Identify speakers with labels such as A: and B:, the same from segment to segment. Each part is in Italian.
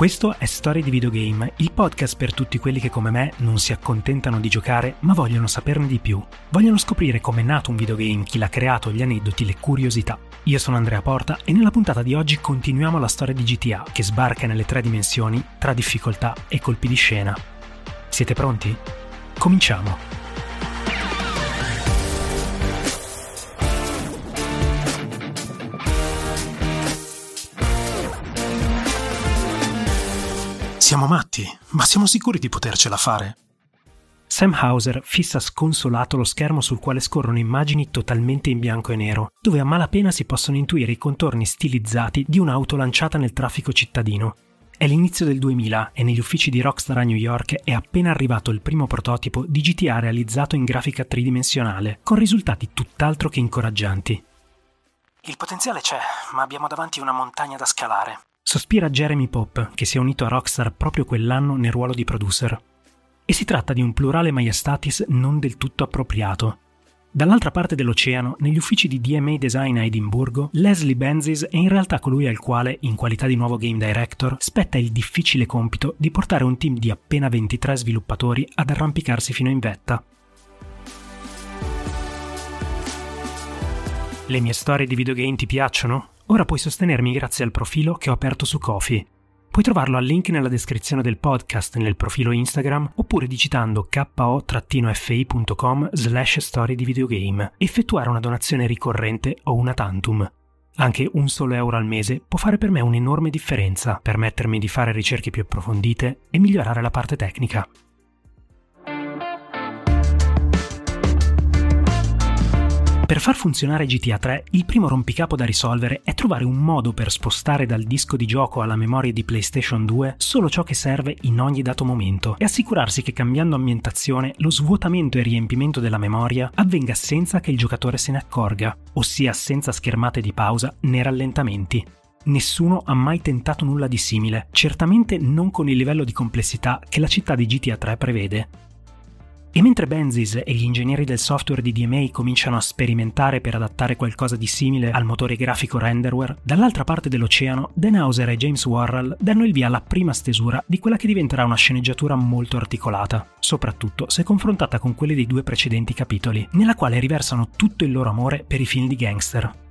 A: Questo è Storie di Videogame, il podcast per tutti quelli che come me non si accontentano di giocare ma vogliono saperne di più. Vogliono scoprire com'è nato un videogame, chi l'ha creato, gli aneddoti, le curiosità. Io sono Andrea Porta e nella puntata di oggi continuiamo la storia di GTA che sbarca nelle tre dimensioni tra difficoltà e colpi di scena. Siete pronti? Cominciamo! Siamo matti, ma siamo sicuri di potercela fare? Sam Hauser fissa sconsolato lo schermo sul quale scorrono immagini totalmente in bianco e nero, dove a malapena si possono intuire i contorni stilizzati di un'auto lanciata nel traffico cittadino. È l'inizio del 2000 e negli uffici di Rockstar a New York è appena arrivato il primo prototipo di GTA realizzato in grafica tridimensionale, con risultati tutt'altro che incoraggianti. Il potenziale c'è, ma abbiamo davanti una montagna da scalare. Sospira Jeremy Pop, che si è unito a Rockstar proprio quell'anno nel ruolo di producer. E si tratta di un plurale maiestatis non del tutto appropriato. Dall'altra parte dell'oceano, negli uffici di DMA Design a Edimburgo, Leslie Benzis è in realtà colui al quale, in qualità di nuovo game director, spetta il difficile compito di portare un team di appena 23 sviluppatori ad arrampicarsi fino in vetta. Le mie storie di videogame ti piacciono? Ora puoi sostenermi grazie al profilo che ho aperto su Kofi. Puoi trovarlo al link nella descrizione del podcast nel profilo Instagram oppure digitando ko-fi.com slash storie di videogame effettuare una donazione ricorrente o una tantum. Anche un solo euro al mese può fare per me un'enorme differenza, permettermi di fare ricerche più approfondite e migliorare la parte tecnica. Per far funzionare GTA 3, il primo rompicapo da risolvere è trovare un modo per spostare dal disco di gioco alla memoria di PlayStation 2 solo ciò che serve in ogni dato momento e assicurarsi che cambiando ambientazione lo svuotamento e riempimento della memoria avvenga senza che il giocatore se ne accorga, ossia senza schermate di pausa né rallentamenti. Nessuno ha mai tentato nulla di simile, certamente non con il livello di complessità che la città di GTA 3 prevede. E mentre Benzis e gli ingegneri del software di DMA cominciano a sperimentare per adattare qualcosa di simile al motore grafico renderware, dall'altra parte dell'oceano Dan Hauser e James Warrell danno il via alla prima stesura di quella che diventerà una sceneggiatura molto articolata, soprattutto se confrontata con quelle dei due precedenti capitoli, nella quale riversano tutto il loro amore per i film di gangster.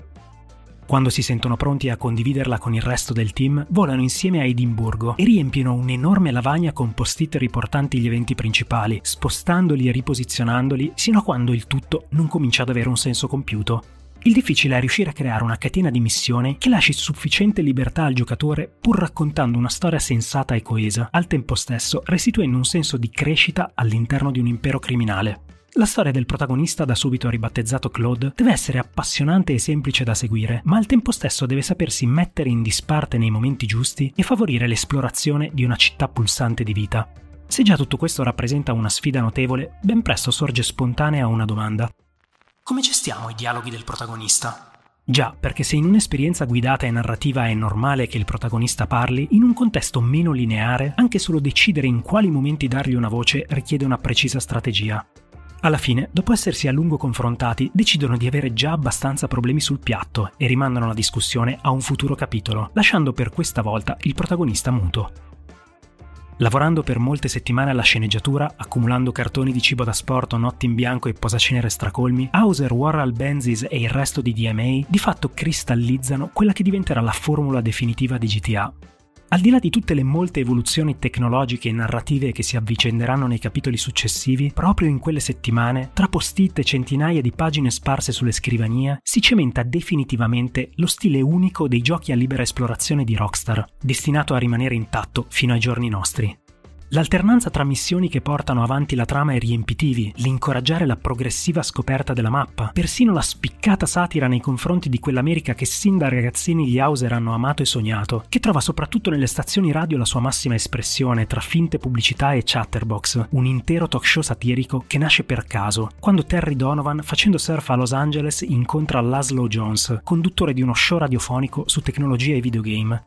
A: Quando si sentono pronti a condividerla con il resto del team, volano insieme a Edimburgo e riempiono un'enorme lavagna con post-it riportanti gli eventi principali, spostandoli e riposizionandoli sino a quando il tutto non comincia ad avere un senso compiuto. Il difficile è riuscire a creare una catena di missioni che lasci sufficiente libertà al giocatore pur raccontando una storia sensata e coesa, al tempo stesso restituendo un senso di crescita all'interno di un impero criminale. La storia del protagonista, da subito ribattezzato Claude, deve essere appassionante e semplice da seguire, ma al tempo stesso deve sapersi mettere in disparte nei momenti giusti e favorire l'esplorazione di una città pulsante di vita. Se già tutto questo rappresenta una sfida notevole, ben presto sorge spontanea una domanda. Come gestiamo i dialoghi del protagonista? Già, perché se in un'esperienza guidata e narrativa è normale che il protagonista parli, in un contesto meno lineare, anche solo decidere in quali momenti dargli una voce richiede una precisa strategia. Alla fine, dopo essersi a lungo confrontati, decidono di avere già abbastanza problemi sul piatto e rimandano la discussione a un futuro capitolo, lasciando per questa volta il protagonista muto. Lavorando per molte settimane alla sceneggiatura, accumulando cartoni di cibo da sport notti in bianco e posacenere stracolmi, Hauser, Warral, Benzis e il resto di DMA di fatto cristallizzano quella che diventerà la formula definitiva di GTA, al di là di tutte le molte evoluzioni tecnologiche e narrative che si avvicenderanno nei capitoli successivi, proprio in quelle settimane, tra post-it e centinaia di pagine sparse sulle scrivanie, si cementa definitivamente lo stile unico dei giochi a libera esplorazione di Rockstar, destinato a rimanere intatto fino ai giorni nostri. L'alternanza tra missioni che portano avanti la trama e riempitivi, l'incoraggiare la progressiva scoperta della mappa, persino la spiccata satira nei confronti di quell'America che sin da ragazzini gli Hauser hanno amato e sognato, che trova soprattutto nelle stazioni radio la sua massima espressione tra finte pubblicità e chatterbox, un intero talk show satirico che nasce per caso, quando Terry Donovan, facendo surf a Los Angeles, incontra Laszlo Jones, conduttore di uno show radiofonico su tecnologia e videogame,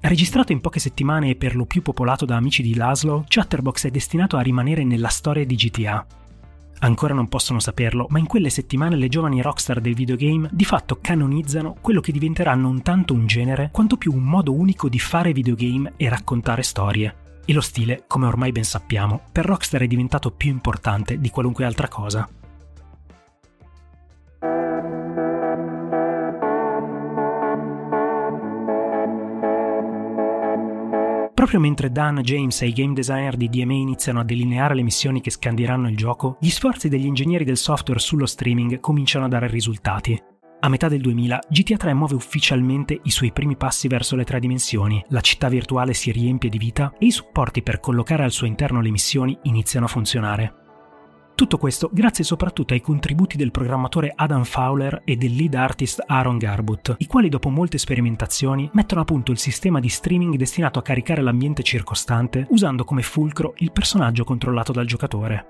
A: Registrato in poche settimane e per lo più popolato da amici di Laszlo, Chatterbox è destinato a rimanere nella storia di GTA. Ancora non possono saperlo, ma in quelle settimane le giovani rockstar del videogame di fatto canonizzano quello che diventerà non tanto un genere, quanto più un modo unico di fare videogame e raccontare storie. E lo stile, come ormai ben sappiamo, per Rockstar è diventato più importante di qualunque altra cosa. Proprio mentre Dan, James e i game designer di DMA iniziano a delineare le missioni che scandieranno il gioco, gli sforzi degli ingegneri del software sullo streaming cominciano a dare risultati. A metà del 2000 GTA 3 muove ufficialmente i suoi primi passi verso le tre dimensioni, la città virtuale si riempie di vita e i supporti per collocare al suo interno le missioni iniziano a funzionare. Tutto questo grazie soprattutto ai contributi del programmatore Adam Fowler e del lead artist Aaron Garbut, i quali dopo molte sperimentazioni mettono a punto il sistema di streaming destinato a caricare l'ambiente circostante usando come fulcro il personaggio controllato dal giocatore.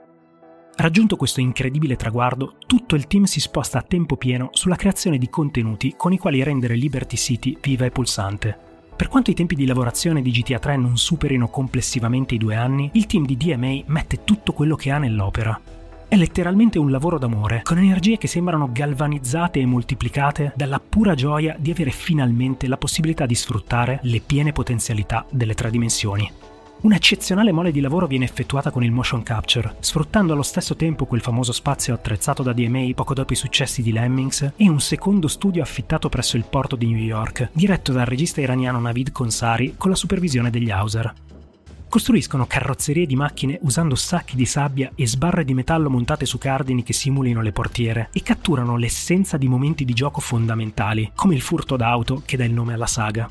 A: Raggiunto questo incredibile traguardo, tutto il team si sposta a tempo pieno sulla creazione di contenuti con i quali rendere Liberty City viva e pulsante. Per quanto i tempi di lavorazione di GTA 3 non superino complessivamente i due anni, il team di DMA mette tutto quello che ha nell'opera, è letteralmente un lavoro d'amore, con energie che sembrano galvanizzate e moltiplicate dalla pura gioia di avere finalmente la possibilità di sfruttare le piene potenzialità delle tre dimensioni. Un'eccezionale mole di lavoro viene effettuata con il motion capture, sfruttando allo stesso tempo quel famoso spazio attrezzato da DMA poco dopo i successi di Lemmings e un secondo studio affittato presso il porto di New York, diretto dal regista iraniano Navid Konsari con la supervisione degli Hauser. Costruiscono carrozzerie di macchine usando sacchi di sabbia e sbarre di metallo montate su cardini che simulino le portiere e catturano l'essenza di momenti di gioco fondamentali, come il furto d'auto che dà il nome alla saga.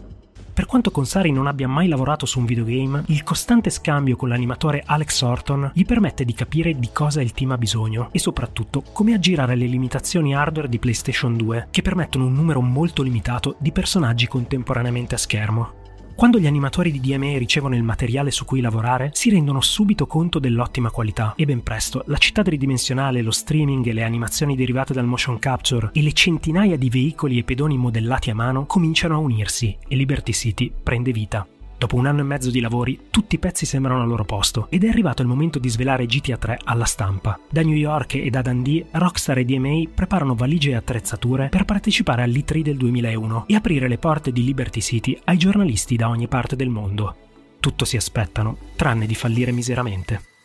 A: Per quanto Consari non abbia mai lavorato su un videogame, il costante scambio con l'animatore Alex Orton gli permette di capire di cosa il team ha bisogno e soprattutto come aggirare le limitazioni hardware di PlayStation 2, che permettono un numero molto limitato di personaggi contemporaneamente a schermo. Quando gli animatori di DME ricevono il materiale su cui lavorare, si rendono subito conto dell'ottima qualità e ben presto la città tridimensionale, lo streaming e le animazioni derivate dal motion capture e le centinaia di veicoli e pedoni modellati a mano cominciano a unirsi e Liberty City prende vita. Dopo un anno e mezzo di lavori, tutti i pezzi sembrano al loro posto ed è arrivato il momento di svelare GTA 3 alla stampa. Da New York e da Dundee, Rockstar e DMA preparano valigie e attrezzature per partecipare all'E3 del 2001 e aprire le porte di Liberty City ai giornalisti da ogni parte del mondo. Tutto si aspettano, tranne di fallire miseramente.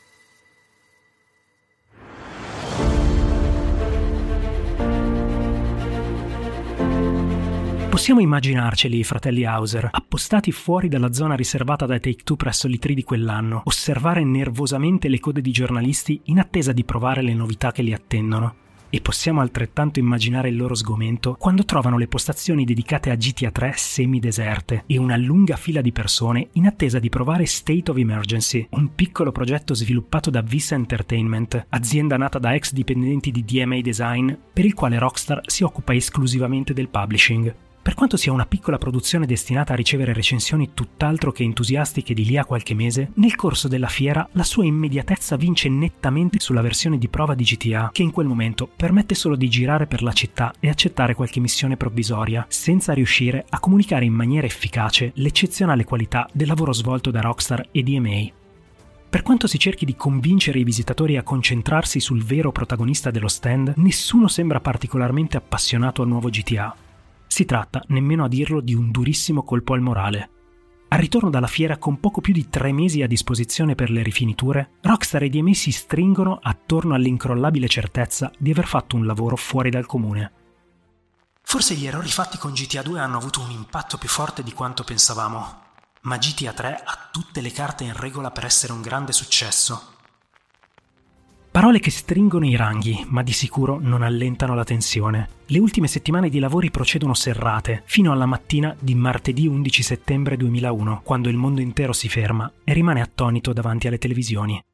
A: Possiamo immaginarceli i fratelli Hauser, appostati fuori dalla zona riservata da Take-Two presso l'I3 di quell'anno, osservare nervosamente le code di giornalisti in attesa di provare le novità che li attendono. E possiamo altrettanto immaginare il loro sgomento quando trovano le postazioni dedicate a GTA 3 semi-deserte e una lunga fila di persone in attesa di provare State of Emergency, un piccolo progetto sviluppato da Visa Entertainment, azienda nata da ex dipendenti di DMA Design, per il quale Rockstar si occupa esclusivamente del publishing. Per quanto sia una piccola produzione destinata a ricevere recensioni tutt'altro che entusiastiche di lì a qualche mese, nel corso della fiera la sua immediatezza vince nettamente sulla versione di prova di GTA, che in quel momento permette solo di girare per la città e accettare qualche missione provvisoria, senza riuscire a comunicare in maniera efficace l'eccezionale qualità del lavoro svolto da Rockstar e DMA. Per quanto si cerchi di convincere i visitatori a concentrarsi sul vero protagonista dello stand, nessuno sembra particolarmente appassionato al nuovo GTA, si tratta, nemmeno a dirlo, di un durissimo colpo al morale. Al ritorno dalla fiera con poco più di tre mesi a disposizione per le rifiniture, Rockstar e DMA si stringono attorno all'incrollabile certezza di aver fatto un lavoro fuori dal comune. Forse gli errori fatti con GTA 2 hanno avuto un impatto più forte di quanto pensavamo, ma GTA 3 ha tutte le carte in regola per essere un grande successo Parole che stringono i ranghi, ma di sicuro non allentano la tensione. Le ultime settimane di lavori procedono serrate, fino alla mattina di martedì 11 settembre 2001, quando il mondo intero si ferma e rimane attonito davanti alle televisioni.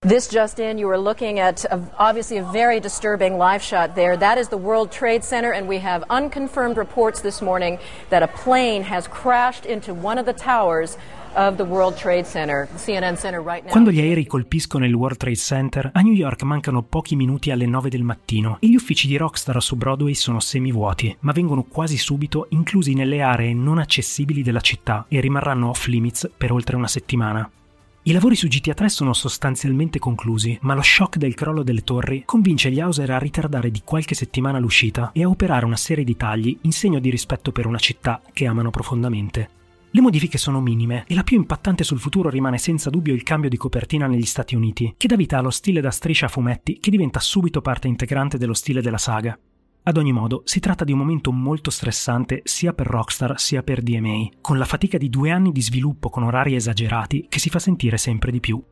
B: This just you are looking at a, obviously a very disturbing live shot there. That is the World Trade Center, and we have unconfirmed reports this morning that a plane has crashed into one of the towers
A: quando gli aerei colpiscono il World Trade Center, a New York mancano pochi minuti alle 9 del mattino e gli uffici di Rockstar su Broadway sono semivuoti, ma vengono quasi subito inclusi nelle aree non accessibili della città e rimarranno off limits per oltre una settimana. I lavori su GTA 3 sono sostanzialmente conclusi, ma lo shock del crollo delle torri convince gli Hauser a ritardare di qualche settimana l'uscita e a operare una serie di tagli in segno di rispetto per una città che amano profondamente. Le modifiche sono minime e la più impattante sul futuro rimane senza dubbio il cambio di copertina negli Stati Uniti, che dà vita allo stile da striscia a fumetti che diventa subito parte integrante dello stile della saga. Ad ogni modo, si tratta di un momento molto stressante sia per Rockstar sia per DMA, con la fatica di due anni di sviluppo con orari esagerati che si fa sentire sempre di più.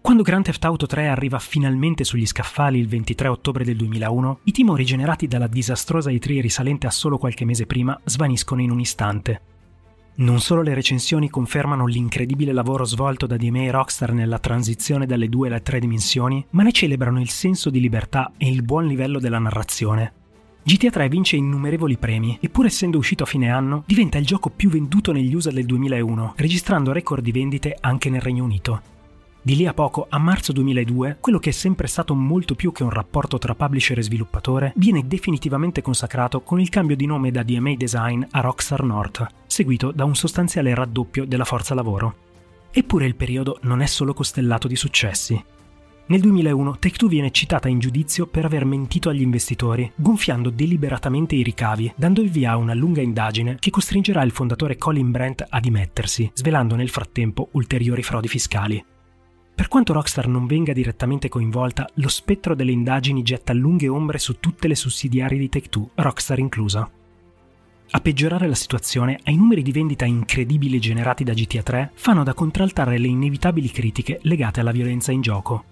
A: Quando Grand Theft Auto 3 arriva finalmente sugli scaffali il 23 ottobre del 2001, i timori generati dalla disastrosa E3 risalente a solo qualche mese prima svaniscono in un istante. Non solo le recensioni confermano l'incredibile lavoro svolto da DMA e Rockstar nella transizione dalle due alle tre dimensioni, ma ne celebrano il senso di libertà e il buon livello della narrazione. GTA 3 vince innumerevoli premi e pur essendo uscito a fine anno, diventa il gioco più venduto negli USA del 2001, registrando record di vendite anche nel Regno Unito. Di lì a poco, a marzo 2002, quello che è sempre stato molto più che un rapporto tra publisher e sviluppatore viene definitivamente consacrato con il cambio di nome da DMA Design a Rockstar North, seguito da un sostanziale raddoppio della forza lavoro. Eppure il periodo non è solo costellato di successi. Nel 2001 Take-Two viene citata in giudizio per aver mentito agli investitori, gonfiando deliberatamente i ricavi, dando il via a una lunga indagine che costringerà il fondatore Colin Brent a dimettersi, svelando nel frattempo ulteriori frodi fiscali. Per quanto Rockstar non venga direttamente coinvolta, lo spettro delle indagini getta lunghe ombre su tutte le sussidiarie di Take-Two, Rockstar inclusa. A peggiorare la situazione, ai numeri di vendita incredibili generati da GTA 3 fanno da contraltare le inevitabili critiche legate alla violenza in gioco.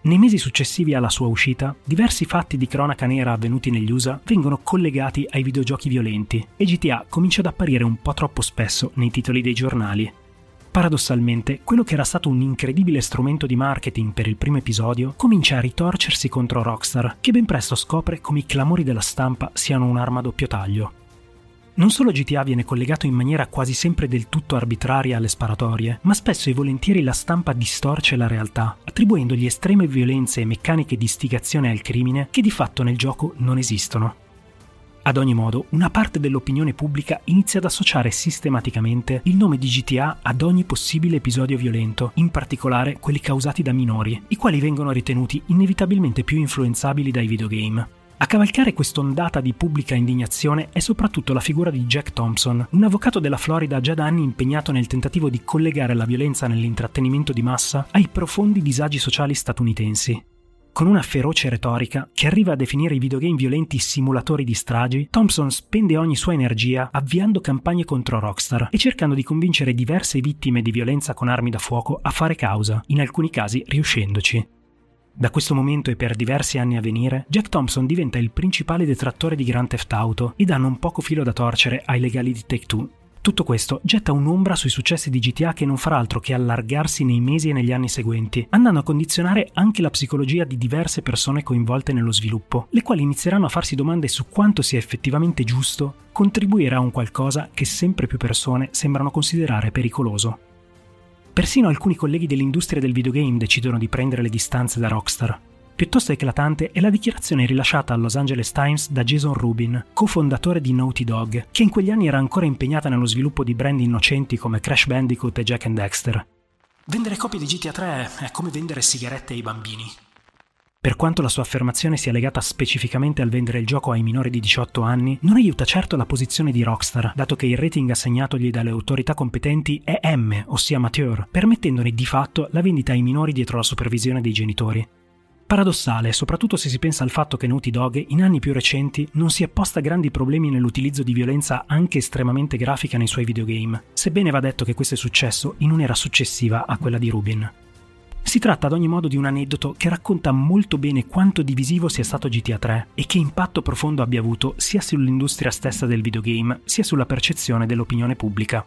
A: Nei mesi successivi alla sua uscita, diversi fatti di cronaca nera avvenuti negli USA vengono collegati ai videogiochi violenti e GTA comincia ad apparire un po' troppo spesso nei titoli dei giornali, Paradossalmente, quello che era stato un incredibile strumento di marketing per il primo episodio comincia a ritorcersi contro Rockstar, che ben presto scopre come i clamori della stampa siano un'arma a doppio taglio. Non solo GTA viene collegato in maniera quasi sempre del tutto arbitraria alle sparatorie, ma spesso e volentieri la stampa distorce la realtà, attribuendogli estreme violenze e meccaniche di istigazione al crimine che di fatto nel gioco non esistono. Ad ogni modo, una parte dell'opinione pubblica inizia ad associare sistematicamente il nome di GTA ad ogni possibile episodio violento, in particolare quelli causati da minori, i quali vengono ritenuti inevitabilmente più influenzabili dai videogame. A cavalcare quest'ondata di pubblica indignazione è soprattutto la figura di Jack Thompson, un avvocato della Florida già da anni impegnato nel tentativo di collegare la violenza nell'intrattenimento di massa ai profondi disagi sociali statunitensi. Con una feroce retorica che arriva a definire i videogame violenti simulatori di stragi, Thompson spende ogni sua energia avviando campagne contro Rockstar e cercando di convincere diverse vittime di violenza con armi da fuoco a fare causa, in alcuni casi riuscendoci. Da questo momento e per diversi anni a venire, Jack Thompson diventa il principale detrattore di Grand Theft Auto e dà non poco filo da torcere ai legali di Take-Two, tutto questo getta un'ombra sui successi di GTA che non farà altro che allargarsi nei mesi e negli anni seguenti, andando a condizionare anche la psicologia di diverse persone coinvolte nello sviluppo, le quali inizieranno a farsi domande su quanto sia effettivamente giusto contribuire a un qualcosa che sempre più persone sembrano considerare pericoloso. Persino alcuni colleghi dell'industria del videogame decidono di prendere le distanze da Rockstar, Piuttosto eclatante è la dichiarazione rilasciata al Los Angeles Times da Jason Rubin, cofondatore di Naughty Dog, che in quegli anni era ancora impegnata nello sviluppo di brand innocenti come Crash Bandicoot e Jack and Dexter. Vendere copie di GTA 3 è come vendere sigarette ai bambini. Per quanto la sua affermazione sia legata specificamente al vendere il gioco ai minori di 18 anni, non aiuta certo la posizione di Rockstar, dato che il rating assegnatogli dalle autorità competenti è M, ossia mature, permettendone di fatto la vendita ai minori dietro la supervisione dei genitori. Paradossale, soprattutto se si pensa al fatto che Naughty Dog in anni più recenti non si è posta grandi problemi nell'utilizzo di violenza anche estremamente grafica nei suoi videogame, sebbene va detto che questo è successo in un'era successiva a quella di Rubin. Si tratta ad ogni modo di un aneddoto che racconta molto bene quanto divisivo sia stato GTA 3 e che impatto profondo abbia avuto sia sull'industria stessa del videogame, sia sulla percezione dell'opinione pubblica.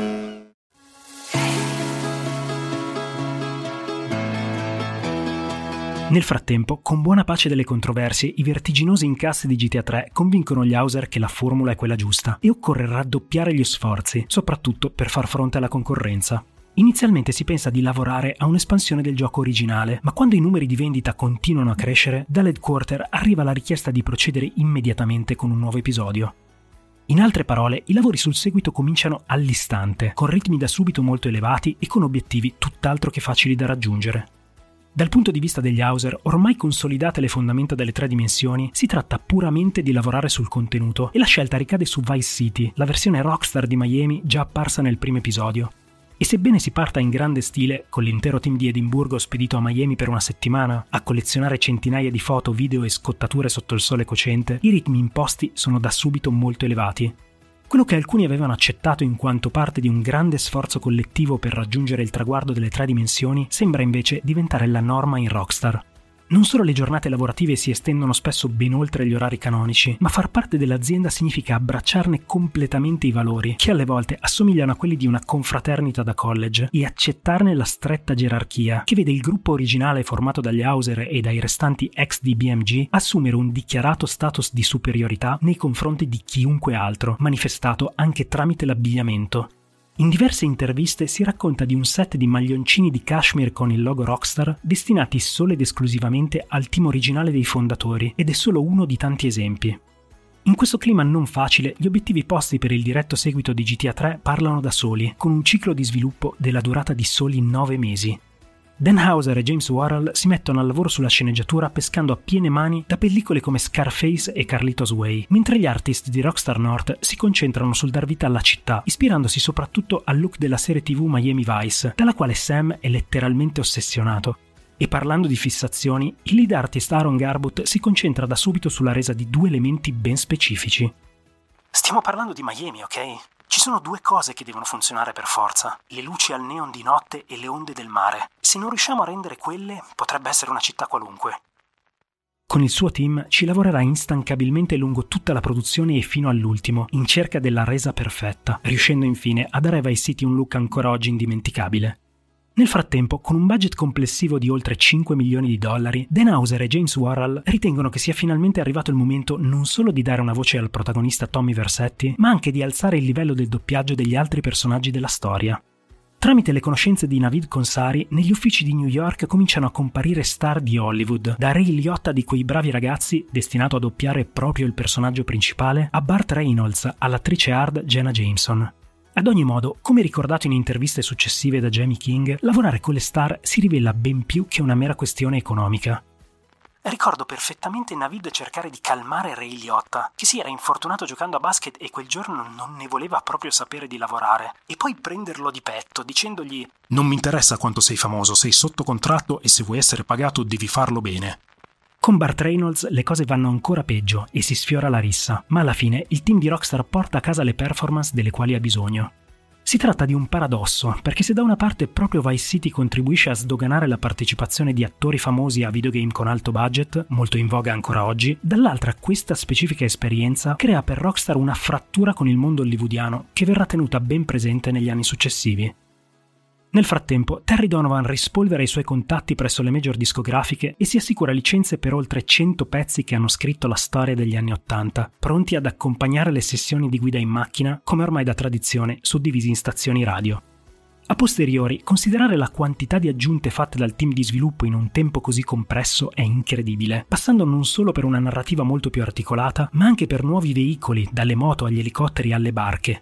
A: Nel frattempo, con buona pace delle controversie, i vertiginosi incassi di GTA 3 convincono gli Hauser che la formula è quella giusta e occorre raddoppiare gli sforzi, soprattutto per far fronte alla concorrenza. Inizialmente si pensa di lavorare a un'espansione del gioco originale, ma quando i numeri di vendita continuano a crescere, dall'headquarter arriva la richiesta di procedere immediatamente con un nuovo episodio. In altre parole, i lavori sul seguito cominciano all'istante, con ritmi da subito molto elevati e con obiettivi tutt'altro che facili da raggiungere. Dal punto di vista degli Hauser, ormai consolidate le fondamenta delle tre dimensioni, si tratta puramente di lavorare sul contenuto e la scelta ricade su Vice City, la versione rockstar di Miami già apparsa nel primo episodio. E sebbene si parta in grande stile, con l'intero team di Edimburgo spedito a Miami per una settimana, a collezionare centinaia di foto, video e scottature sotto il sole cocente, i ritmi imposti sono da subito molto elevati. Quello che alcuni avevano accettato in quanto parte di un grande sforzo collettivo per raggiungere il traguardo delle tre dimensioni sembra invece diventare la norma in Rockstar. Non solo le giornate lavorative si estendono spesso ben oltre gli orari canonici, ma far parte dell'azienda significa abbracciarne completamente i valori, che alle volte assomigliano a quelli di una confraternita da college, e accettarne la stretta gerarchia, che vede il gruppo originale formato dagli Hauser e dai restanti ex di BMG assumere un dichiarato status di superiorità nei confronti di chiunque altro, manifestato anche tramite l'abbigliamento. In diverse interviste si racconta di un set di maglioncini di cashmere con il logo Rockstar destinati solo ed esclusivamente al team originale dei fondatori ed è solo uno di tanti esempi. In questo clima non facile, gli obiettivi posti per il diretto seguito di GTA 3 parlano da soli, con un ciclo di sviluppo della durata di soli 9 mesi, Dan Hauser e James Worrell si mettono al lavoro sulla sceneggiatura pescando a piene mani da pellicole come Scarface e Carlitos Way, mentre gli artist di Rockstar North si concentrano sul dar vita alla città, ispirandosi soprattutto al look della serie TV Miami Vice, dalla quale Sam è letteralmente ossessionato. E parlando di fissazioni, il lead artist Aaron Garbutt si concentra da subito sulla resa di due elementi ben specifici.
C: Stiamo parlando di Miami, ok? Ci sono due cose che devono funzionare per forza, le luci al neon di notte e le onde del mare. Se non riusciamo a rendere quelle, potrebbe essere una città qualunque.
A: Con il suo team ci lavorerà instancabilmente lungo tutta la produzione e fino all'ultimo, in cerca della resa perfetta, riuscendo infine a dare a Vice City un look ancora oggi indimenticabile. Nel frattempo, con un budget complessivo di oltre 5 milioni di dollari, Dan Hauser e James Worrell ritengono che sia finalmente arrivato il momento non solo di dare una voce al protagonista Tommy Versetti, ma anche di alzare il livello del doppiaggio degli altri personaggi della storia. Tramite le conoscenze di Navid Konsari, negli uffici di New York cominciano a comparire star di Hollywood, da Ray Liotta di quei bravi ragazzi, destinato a doppiare proprio il personaggio principale, a Bart Reynolds, all'attrice hard Jenna Jameson. Ad ogni modo, come ricordato in interviste successive da Jamie King, lavorare con le star si rivela ben più che una mera questione economica.
C: Ricordo perfettamente Navid cercare di calmare Ray Liotta, che si era infortunato giocando a basket e quel giorno non ne voleva proprio sapere di lavorare, e poi prenderlo di petto dicendogli
D: Non mi interessa quanto sei famoso, sei sotto contratto e se vuoi essere pagato devi farlo bene.
A: Con Bart Reynolds le cose vanno ancora peggio e si sfiora la rissa, ma alla fine il team di Rockstar porta a casa le performance delle quali ha bisogno. Si tratta di un paradosso, perché se da una parte proprio Vice City contribuisce a sdoganare la partecipazione di attori famosi a videogame con alto budget, molto in voga ancora oggi, dall'altra questa specifica esperienza crea per Rockstar una frattura con il mondo hollywoodiano che verrà tenuta ben presente negli anni successivi. Nel frattempo, Terry Donovan rispolvera i suoi contatti presso le major discografiche e si assicura licenze per oltre 100 pezzi che hanno scritto la storia degli anni Ottanta, pronti ad accompagnare le sessioni di guida in macchina, come ormai da tradizione, suddivisi in stazioni radio. A posteriori, considerare la quantità di aggiunte fatte dal team di sviluppo in un tempo così compresso è incredibile, passando non solo per una narrativa molto più articolata, ma anche per nuovi veicoli, dalle moto agli elicotteri alle barche,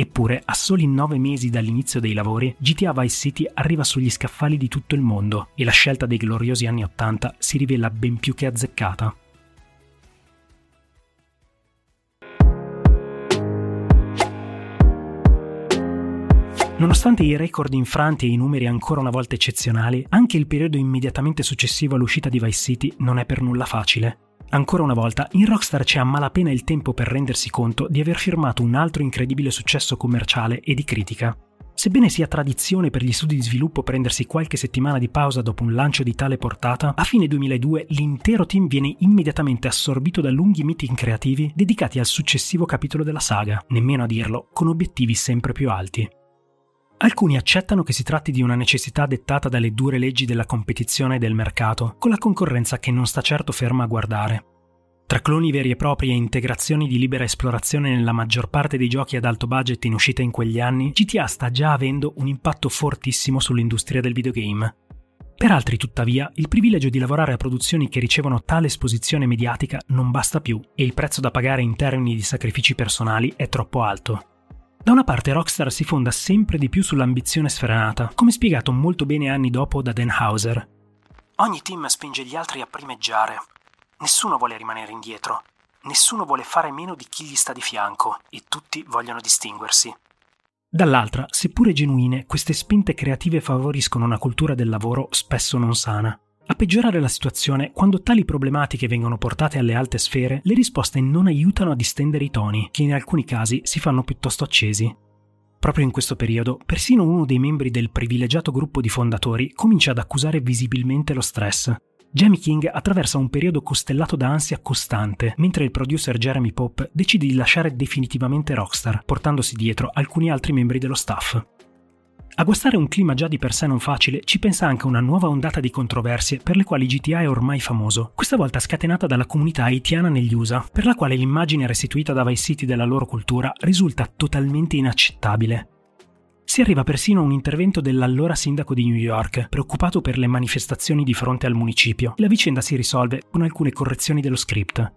A: Eppure, a soli nove mesi dall'inizio dei lavori, GTA Vice City arriva sugli scaffali di tutto il mondo e la scelta dei gloriosi anni 80 si rivela ben più che azzeccata. Nonostante i record infranti e i numeri ancora una volta eccezionali, anche il periodo immediatamente successivo all'uscita di Vice City non è per nulla facile. Ancora una volta, in Rockstar c'è a malapena il tempo per rendersi conto di aver firmato un altro incredibile successo commerciale e di critica. Sebbene sia tradizione per gli studi di sviluppo prendersi qualche settimana di pausa dopo un lancio di tale portata, a fine 2002 l'intero team viene immediatamente assorbito da lunghi meeting creativi dedicati al successivo capitolo della saga, nemmeno a dirlo, con obiettivi sempre più alti. Alcuni accettano che si tratti di una necessità dettata dalle dure leggi della competizione e del mercato, con la concorrenza che non sta certo ferma a guardare. Tra cloni veri e propri e integrazioni di libera esplorazione nella maggior parte dei giochi ad alto budget in uscita in quegli anni, GTA sta già avendo un impatto fortissimo sull'industria del videogame. Per altri, tuttavia, il privilegio di lavorare a produzioni che ricevono tale esposizione mediatica non basta più e il prezzo da pagare in termini di sacrifici personali è troppo alto. Da una parte Rockstar si fonda sempre di più sull'ambizione sfrenata, come spiegato molto bene anni dopo da Dan Hauser.
C: Ogni team spinge gli altri a primeggiare. Nessuno vuole rimanere indietro. Nessuno vuole fare meno di chi gli sta di fianco e tutti vogliono distinguersi.
A: Dall'altra, seppure genuine, queste spinte creative favoriscono una cultura del lavoro spesso non sana. A peggiorare la situazione, quando tali problematiche vengono portate alle alte sfere, le risposte non aiutano a distendere i toni, che in alcuni casi si fanno piuttosto accesi. Proprio in questo periodo, persino uno dei membri del privilegiato gruppo di fondatori comincia ad accusare visibilmente lo stress. Jamie King attraversa un periodo costellato da ansia costante, mentre il producer Jeremy Pope decide di lasciare definitivamente Rockstar, portandosi dietro alcuni altri membri dello staff. A guastare un clima già di per sé non facile, ci pensa anche una nuova ondata di controversie per le quali GTA è ormai famoso, questa volta scatenata dalla comunità haitiana negli USA, per la quale l'immagine restituita da Vice City della loro cultura risulta totalmente inaccettabile. Si arriva persino a un intervento dell'allora sindaco di New York, preoccupato per le manifestazioni di fronte al municipio, e la vicenda si risolve con alcune correzioni dello script.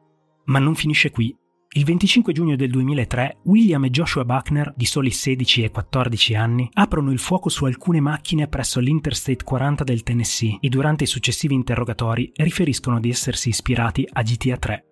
A: Ma non finisce qui, il 25 giugno del 2003 William e Joshua Buckner, di soli 16 e 14 anni, aprono il fuoco su alcune macchine presso l'Interstate 40 del Tennessee e durante i successivi interrogatori riferiscono di essersi ispirati a GTA 3.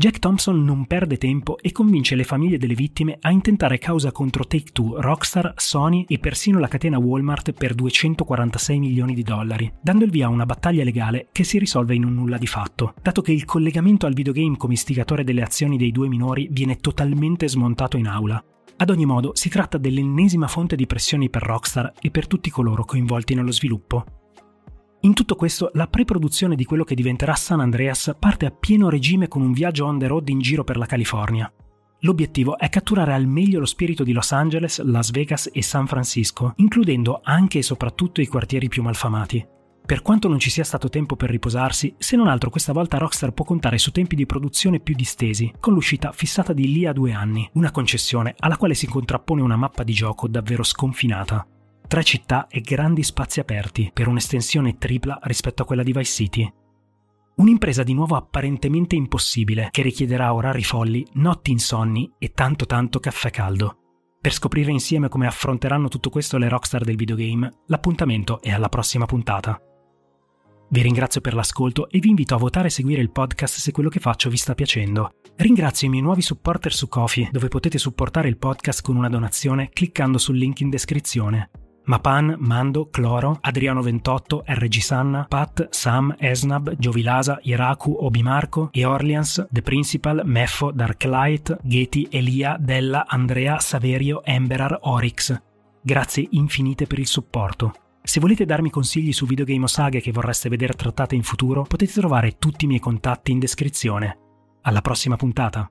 A: Jack Thompson non perde tempo e convince le famiglie delle vittime a intentare causa contro Take-Two, Rockstar, Sony e persino la catena Walmart per 246 milioni di dollari, dando il via a una battaglia legale che si risolve in un nulla di fatto, dato che il collegamento al videogame come istigatore delle azioni dei due minori viene totalmente smontato in aula. Ad ogni modo, si tratta dell'ennesima fonte di pressioni per Rockstar e per tutti coloro coinvolti nello sviluppo. In tutto questo, la pre-produzione di quello che diventerà San Andreas parte a pieno regime con un viaggio on the road in giro per la California. L'obiettivo è catturare al meglio lo spirito di Los Angeles, Las Vegas e San Francisco, includendo anche e soprattutto i quartieri più malfamati. Per quanto non ci sia stato tempo per riposarsi, se non altro questa volta Rockstar può contare su tempi di produzione più distesi, con l'uscita fissata di lì a due anni, una concessione alla quale si contrappone una mappa di gioco davvero sconfinata tre città e grandi spazi aperti, per un'estensione tripla rispetto a quella di Vice City. Un'impresa di nuovo apparentemente impossibile, che richiederà orari folli, notti insonni e tanto tanto caffè caldo. Per scoprire insieme come affronteranno tutto questo le rockstar del videogame, l'appuntamento è alla prossima puntata. Vi ringrazio per l'ascolto e vi invito a votare e seguire il podcast se quello che faccio vi sta piacendo. Ringrazio i miei nuovi supporter su Kofi, dove potete supportare il podcast con una donazione cliccando sul link in descrizione. Mapan, Mando, Cloro, Adriano 28, RG Sanna, Pat, Sam, Esnab, Giovilasa, Iraku, Obimarco, e Orleans, The Principal, Meffo, Darklight, Geti, Elia, Della, Andrea, Saverio, Emberar, Orix. Grazie infinite per il supporto. Se volete darmi consigli su videogame o saghe che vorreste vedere trattate in futuro, potete trovare tutti i miei contatti in descrizione. Alla prossima puntata!